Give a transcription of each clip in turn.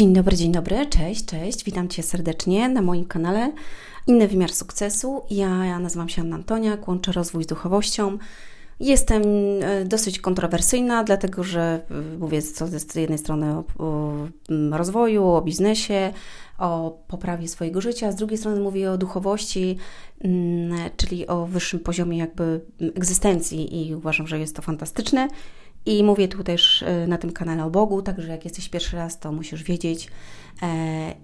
Dzień dobry, dzień dobry, cześć, cześć, witam Cię serdecznie na moim kanale Inny Wymiar Sukcesu. Ja, ja nazywam się Anna Antonia, łączę rozwój z duchowością. Jestem e, dosyć kontrowersyjna, dlatego że e, mówię z jednej strony o, rozwoju, o biznesie, o poprawie swojego życia, z drugiej strony mówię o duchowości, czyli o wyższym poziomie jakby egzystencji i uważam, że jest to fantastyczne. I mówię tu też e, na tym kanale o Bogu, także jak jesteś pierwszy raz, to musisz wiedzieć e,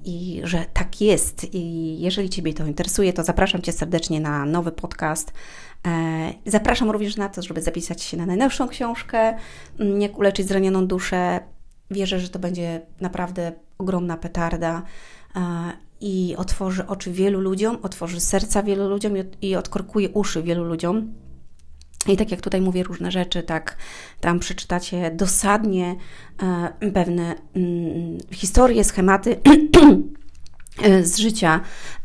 i że tak jest. I jeżeli Ciebie to interesuje, to zapraszam Cię serdecznie na nowy podcast. E, zapraszam również na to, żeby zapisać się na najnowszą książkę, mm, jak uleczyć zranioną duszę. Wierzę, że to będzie naprawdę ogromna petarda i otworzy oczy wielu ludziom, otworzy serca wielu ludziom i odkorkuje uszy wielu ludziom i tak jak tutaj mówię różne rzeczy, tak tam przeczytacie dosadnie e, pewne mm, historie, schematy e, z życia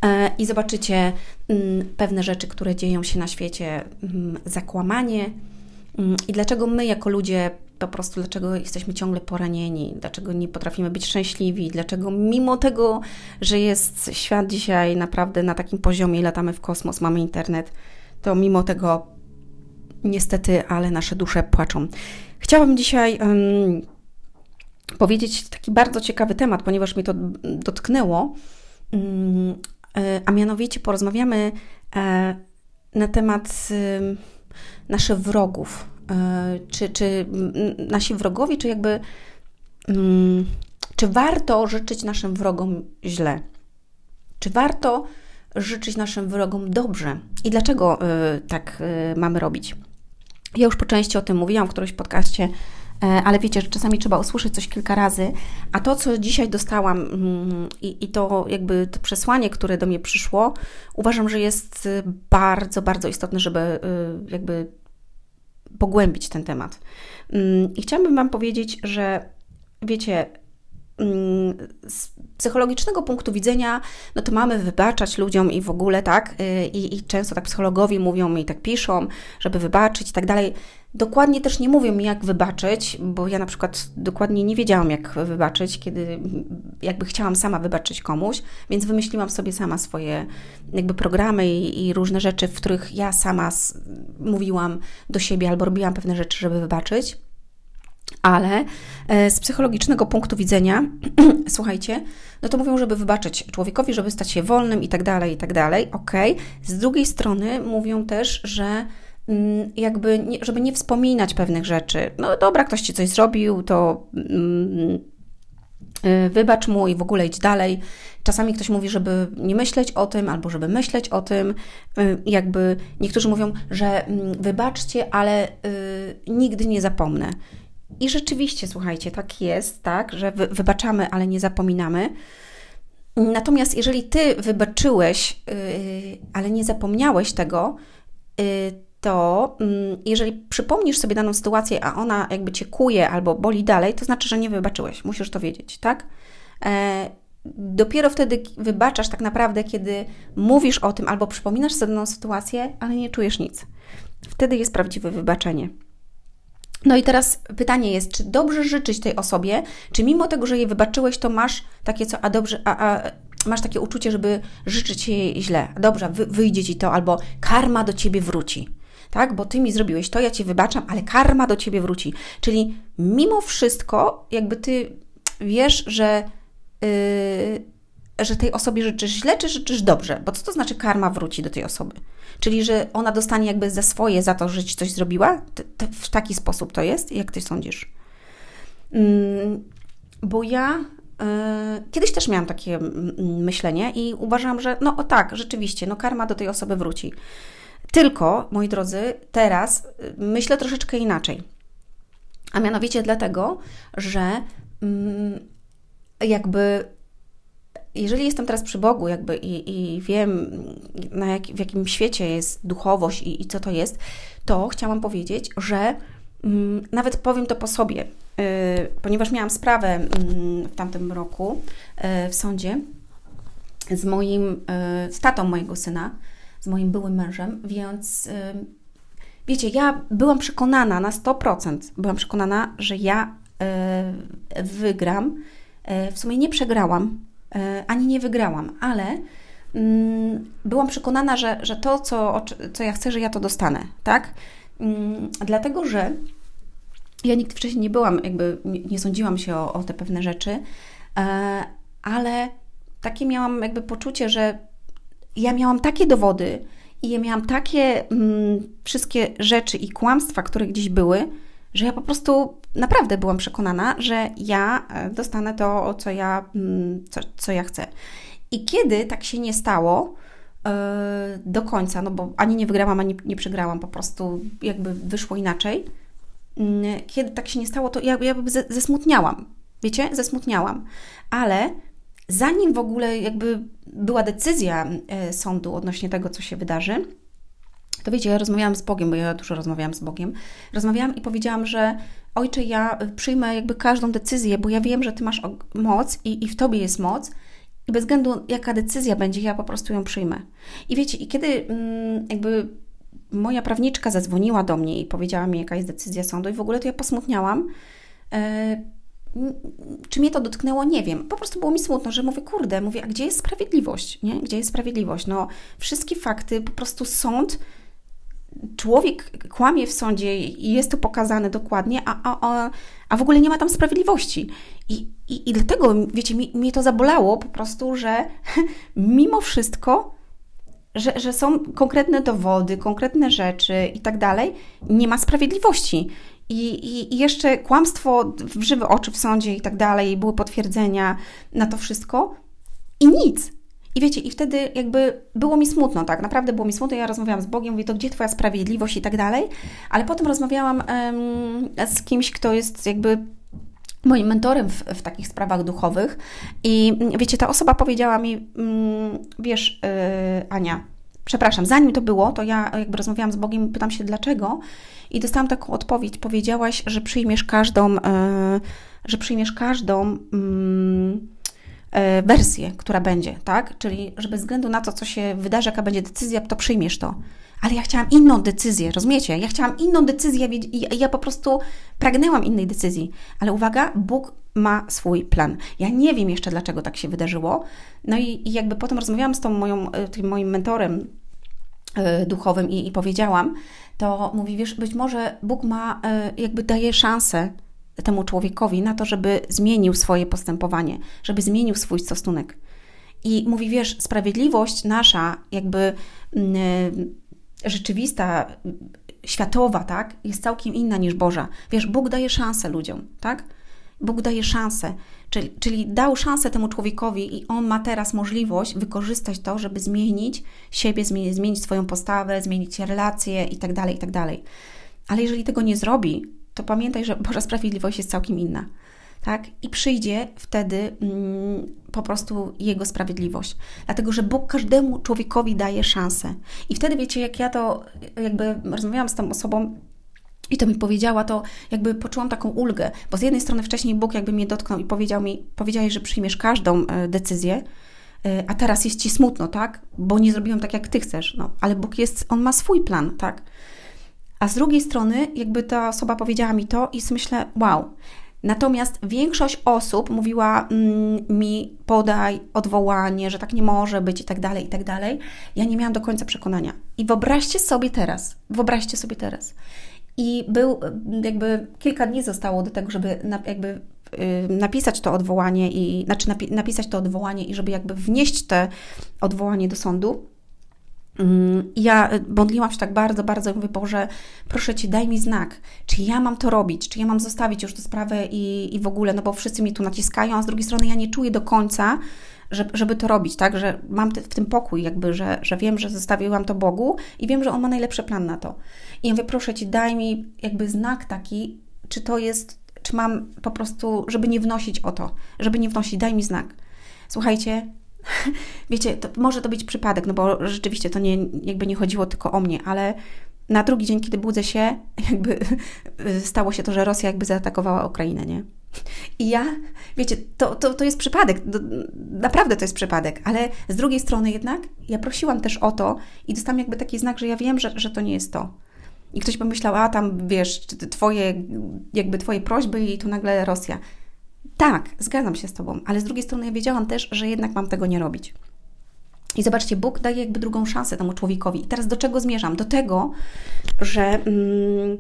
e, i zobaczycie mm, pewne rzeczy, które dzieją się na świecie, mm, zakłamanie. I dlaczego my jako ludzie po prostu, dlaczego jesteśmy ciągle poranieni, dlaczego nie potrafimy być szczęśliwi, dlaczego mimo tego, że jest świat dzisiaj naprawdę na takim poziomie i latamy w kosmos, mamy internet, to mimo tego niestety, ale nasze dusze płaczą. Chciałabym dzisiaj um, powiedzieć taki bardzo ciekawy temat, ponieważ mnie to dotknęło, um, a mianowicie porozmawiamy e, na temat naszych wrogów. E, czy, czy nasi wrogowie, czy jakby czy warto życzyć naszym wrogom źle? Czy warto życzyć naszym wrogom dobrze? I dlaczego tak mamy robić? Ja już po części o tym mówiłam w którymś podcaście, e, ale wiecie, że czasami trzeba usłyszeć coś kilka razy, a to, co dzisiaj dostałam mm, i, i to jakby to przesłanie, które do mnie przyszło, uważam, że jest bardzo, bardzo istotne, żeby y, jakby pogłębić ten temat. Mm, I chciałabym Wam powiedzieć, że wiecie, mm, psychologicznego punktu widzenia, no to mamy wybaczać ludziom i w ogóle, tak? Y, I, I, często tak psychologowie mówią i tak piszą, żeby wybaczyć i tak dalej. Dokładnie też nie mówią mi, jak wybaczyć, bo ja na przykład dokładnie nie wiedziałam, jak wybaczyć, kiedy jakby chciałam sama wybaczyć komuś, więc wymyśliłam sobie sama swoje jakby programy i, i różne rzeczy, w których ja sama mówiłam do siebie albo robiłam pewne rzeczy, żeby wybaczyć. Ale e, z psychologicznego punktu widzenia, słuchajcie, no to mówią, żeby wybaczyć człowiekowi, żeby stać się wolnym i tak dalej, i tak dalej. Ok. Z drugiej strony mówią też, że mm, jakby, nie, żeby nie wspominać pewnych rzeczy. No dobra, ktoś ci coś zrobił, to mm, y, wybacz mu i w ogóle idź dalej. Czasami ktoś mówi, żeby nie myśleć o tym, albo żeby myśleć o tym. Y, jakby niektórzy mówią, że mm, wybaczcie, ale y, nigdy nie zapomnę. I rzeczywiście, słuchajcie, tak jest, tak, że wy, wybaczamy, ale nie zapominamy. Natomiast jeżeli ty wybaczyłeś, yy, ale nie zapomniałeś tego, yy, to yy, jeżeli przypomnisz sobie daną sytuację, a ona jakby cię kuje albo boli dalej, to znaczy, że nie wybaczyłeś. Musisz to wiedzieć, tak? E, dopiero wtedy wybaczasz tak naprawdę, kiedy mówisz o tym albo przypominasz sobie daną sytuację, ale nie czujesz nic. Wtedy jest prawdziwe wybaczenie. No i teraz pytanie jest, czy dobrze życzyć tej osobie, czy mimo tego, że jej wybaczyłeś, to masz takie co, a dobrze, a, a masz takie uczucie, żeby życzyć jej źle. Dobrze, wy, wyjdzie ci to, albo karma do ciebie wróci. Tak, bo ty mi zrobiłeś to, ja ci wybaczam, ale karma do ciebie wróci. Czyli mimo wszystko, jakby ty wiesz, że yy, że tej osobie życzysz źle, czy życzysz dobrze? Bo co to znaczy karma wróci do tej osoby? Czyli, że ona dostanie jakby za swoje, za to, że ci coś zrobiła? w taki sposób to jest? Jak ty sądzisz? Mm, bo ja y, kiedyś też miałam takie myślenie i uważam, że no o tak, rzeczywiście, no karma do tej osoby wróci. Tylko, moi drodzy, teraz y, myślę troszeczkę inaczej. A mianowicie dlatego, że mm, jakby jeżeli jestem teraz przy Bogu jakby i, i wiem, na jak, w jakim świecie jest duchowość i, i, co to jest, to chciałam powiedzieć, że mm, nawet powiem to po sobie, yy, ponieważ miałam sprawę yy, w tamtym roku yy, w sądzie z moim, y, z tatą mojego syna, z moim byłym mężem, więc y, wiecie, ja byłam przekonana na 100%, byłam przekonana, że ja y, wygram, w sumie nie przegrałam, ani nie wygrałam, ale mm, byłam przekonana, że, że to, co, co ja chcę, że ja to dostanę, tak? Mm, dlatego, że ja nigdy wcześniej nie byłam, jakby nie, sądziłam się o, o te pewne rzeczy, ale takie miałam jakby poczucie, że ja miałam takie dowody i ja miałam takie mm, wszystkie rzeczy i kłamstwa, które gdzieś były, że ja po prostu naprawdę byłam przekonana, że ja e, dostanę to, co ja, mm, co, co ja chcę. I kiedy tak się nie stało yy, do końca, no bo ani nie wygrałam, ani nie przegrałam, po prostu jakby wyszło inaczej. Yy, kiedy tak się nie stało, to ja, ja zesmutniałam. Wiecie, zesmutniałam. Ale zanim w ogóle jakby była decyzja e, sądu odnośnie tego, co się wydarzy, to wiecie, ja rozmawiałam z Bogiem, bo ja dużo rozmawiałam z Bogiem. Rozmawiałam i powiedziałam, że Ojcze, ja przyjmę jakby każdą decyzję, bo ja wiem, że Ty masz moc i, i w Tobie jest moc. I bez względu jaka decyzja będzie, ja po prostu ją przyjmę. I wiecie, i kiedy mm, jakby moja prawniczka zadzwoniła do mnie i powiedziała mi, jaka jest decyzja sądu, i w ogóle to ja posmutniałam. E, czy mnie to dotknęło, nie wiem. Po prostu było mi smutno, że mówię, kurde, mówię, a gdzie jest sprawiedliwość? Nie? Gdzie jest sprawiedliwość? No, wszystkie fakty, po prostu sąd, człowiek kłamie w sądzie i jest to pokazane dokładnie, a, a, a, a w ogóle nie ma tam sprawiedliwości. I, i, i dlatego, wiecie, mi, mnie to zabolało po prostu, że mimo wszystko że, że są konkretne dowody, konkretne rzeczy i tak dalej, nie ma sprawiedliwości. I, i, I, jeszcze kłamstwo w żywe oczy w sądzie i tak dalej, były potwierdzenia na to wszystko i nic. I wiecie, i wtedy jakby było mi smutno, tak, naprawdę było mi smutno. Ja rozmawiałam z Bogiem, mówię, to gdzie Twoja sprawiedliwość i tak dalej, ale potem rozmawiałam um, z kimś, kto jest jakby moim mentorem w, w, takich sprawach duchowych. I wiecie, ta osoba powiedziała mi, um, wiesz, yy, Ania, przepraszam, zanim to było, to ja jakby rozmawiałam z Bogiem, pytam się dlaczego. I dostałam taką odpowiedź. Powiedziałaś, że przyjmiesz każdą, e, że przyjmiesz każdą mm, e, wersję, która będzie, tak? Czyli, że bez względu na to, co się wydarzy, jaka będzie decyzja, to przyjmiesz to. Ale ja chciałam inną decyzję, rozumiecie? Ja chciałam inną decyzję i ja po prostu pragnęłam innej decyzji. Ale uwaga, Bóg ma swój plan. Ja nie wiem jeszcze, dlaczego tak się wydarzyło. No i, i jakby potem rozmawiałam z tą moją, e, tym moim mentorem duchowym i, i powiedziałam, to mówi, wiesz, być może Bóg ma, e, jakby daje szansę temu człowiekowi na to, żeby zmienił swoje postępowanie, żeby zmienił swój stosunek. I mówi, wiesz, sprawiedliwość nasza, jakby mm, e, rzeczywista, światowa, tak, jest całkiem inna niż Boża. Wiesz, Bóg daje szansę ludziom, tak? Bóg daje szansę, czyli, czyli dał szansę temu człowiekowi i on ma teraz możliwość wykorzystać to, żeby zmienić siebie, zmienić, swoją postawę, zmienić relacje itd., tak itd. Tak Ale jeżeli tego nie zrobi, to pamiętaj, że Boża sprawiedliwość jest całkiem inna. Tak? I przyjdzie wtedy mm, po prostu Jego sprawiedliwość. Dlatego, że Bóg każdemu człowiekowi daje szansę. I wtedy, wiecie, jak ja to jakby rozmawiałam z tą osobą, i to mi powiedziała, to jakby poczułam taką ulgę, bo z jednej strony wcześniej Bóg jakby mnie dotknął i powiedział mi, powiedziałeś, że przyjmiesz każdą e, decyzję, e, a teraz jest Ci smutno, tak? Bo nie zrobiłam tak, jak Ty chcesz, no. Ale Bóg jest, On ma swój plan, tak? A z drugiej strony jakby ta osoba powiedziała mi to i myślę, wow. Natomiast większość osób mówiła mm, mi, podaj odwołanie, że tak nie może być i tak dalej, i tak dalej. Ja nie miałam do końca przekonania. I wyobraźcie sobie teraz, wyobraźcie sobie teraz, i był, jakby kilka dni zostało do tego, żeby jakby y, napisać to odwołanie i znaczy napi napisać to odwołanie i żeby jakby wnieść te odwołanie do sądu. Mm, ja modliłam się tak bardzo, bardzo, mówię, Boże, proszę Cię, daj mi znak, czy ja mam to robić, czy ja mam zostawić już tę sprawę i, i w ogóle, no bo wszyscy mi tu naciskają, a z drugiej strony ja nie czuję do końca, żeby, żeby to robić, tak, że mam w tym pokój jakby, że, że wiem, że zostawiłam to Bogu i wiem, że On ma najlepszy plan na to. I ja mówię, proszę Ci, daj mi jakby znak taki, czy to jest, czy mam po prostu, żeby nie wnosić o to, żeby nie wnosić, daj mi znak. Słuchajcie, wiecie, to może to być przypadek, no bo rzeczywiście to nie, jakby nie chodziło tylko o mnie, ale na drugi dzień, kiedy budzę się, jakby stało się to, że Rosja jakby zaatakowała Ukrainę, nie? I ja, wiecie, to, to, to jest przypadek, naprawdę to jest przypadek, ale z drugiej strony jednak ja prosiłam też o to i dostałam jakby taki znak, że ja wiem, że, że to nie jest to. I ktoś pomyślał, a tam wiesz, twoje, jakby twoje prośby i tu nagle Rosja. Tak, zgadzam się z Tobą, ale z drugiej strony ja wiedziałam też, że jednak mam tego nie robić. I zobaczcie, Bóg daje jakby drugą szansę temu człowiekowi. I teraz do czego zmierzam? Do tego, że mm,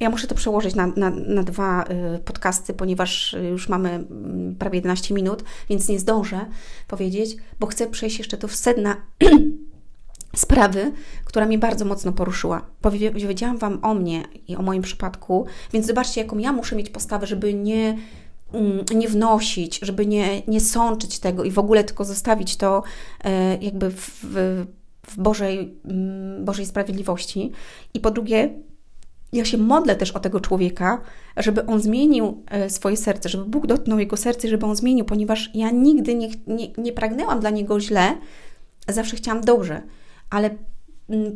ja muszę to przełożyć na, na, na dwa y, podcasty, ponieważ już mamy mm, prawie 11 minut, więc nie zdążę powiedzieć, bo chcę przejść jeszcze do sedna sprawy, która mnie bardzo mocno poruszyła. Powiedziałam Wam o mnie i o moim przypadku, więc zobaczcie, jaką ja muszę mieć postawę, żeby nie, nie wnosić, żeby nie, nie sączyć tego i w ogóle tylko zostawić to e, jakby w, w Bożej, mm, Bożej sprawiedliwości. I po drugie, ja się modlę też o tego człowieka, żeby on zmienił e, swoje serce, żeby Bóg dotknął jego serce, żeby on zmienił, ponieważ ja nigdy nie, nie, nie pragnęłam dla niego źle, zawsze chciałam dobrze ale mm,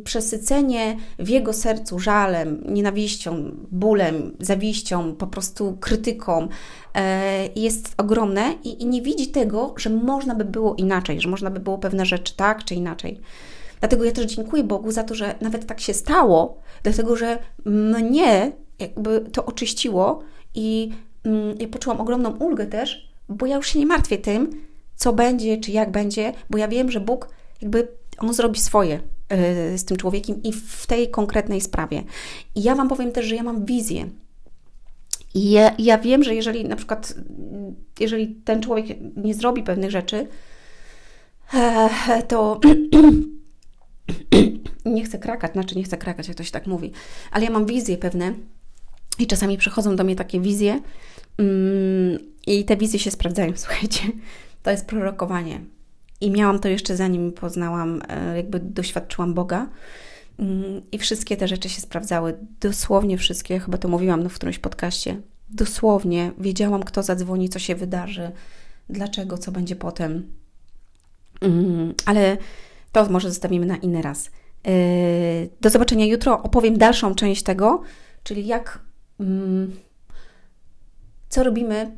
przesycenie w jego sercu żalem, nienawiścią, bólem, zawiścią, po prostu krytyką e, jest ogromne i, i nie widzi tego, że można by było inaczej, że można by było pewne rzeczy tak czy inaczej. Dlatego ja też dziękuję Bogu za to, że nawet tak się stało, dlatego że mnie jakby to oczyściło i mm, ja poczułam ogromną ulgę też, bo ja już się nie martwię tym, co będzie, czy jak będzie, bo ja wiem, że Bóg jakby on zrobi swoje z tym człowiekiem i w tej konkretnej sprawie. I ja Wam powiem też, że ja mam wizję. I ja, ja wiem, że jeżeli na przykład, jeżeli ten człowiek nie zrobi pewnych rzeczy, e, to nie chcę krakać, znaczy nie chcę krakać, jak to się tak mówi, ale ja mam wizje pewne i czasami przychodzą do mnie takie wizje mm, i te wizje się sprawdzają, słuchajcie. To jest prorokowanie. I miałam to jeszcze zanim poznałam, e, jakby doświadczyłam Boga. Mm, I wszystkie te rzeczy się sprawdzały. Dosłownie wszystkie, chyba to mówiłam w którymś podcaście. Dosłownie wiedziałam, kto zadzwoni, co się wydarzy, dlaczego, co będzie potem. Mm, ale to może zostawimy na inny raz. E, do zobaczenia jutro. Opowiem dalszą część tego, czyli jak, mm, co robimy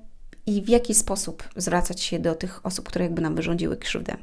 i w jaki sposób zwracać się do tych osób, które jakby nam wyrządziły krzywdę.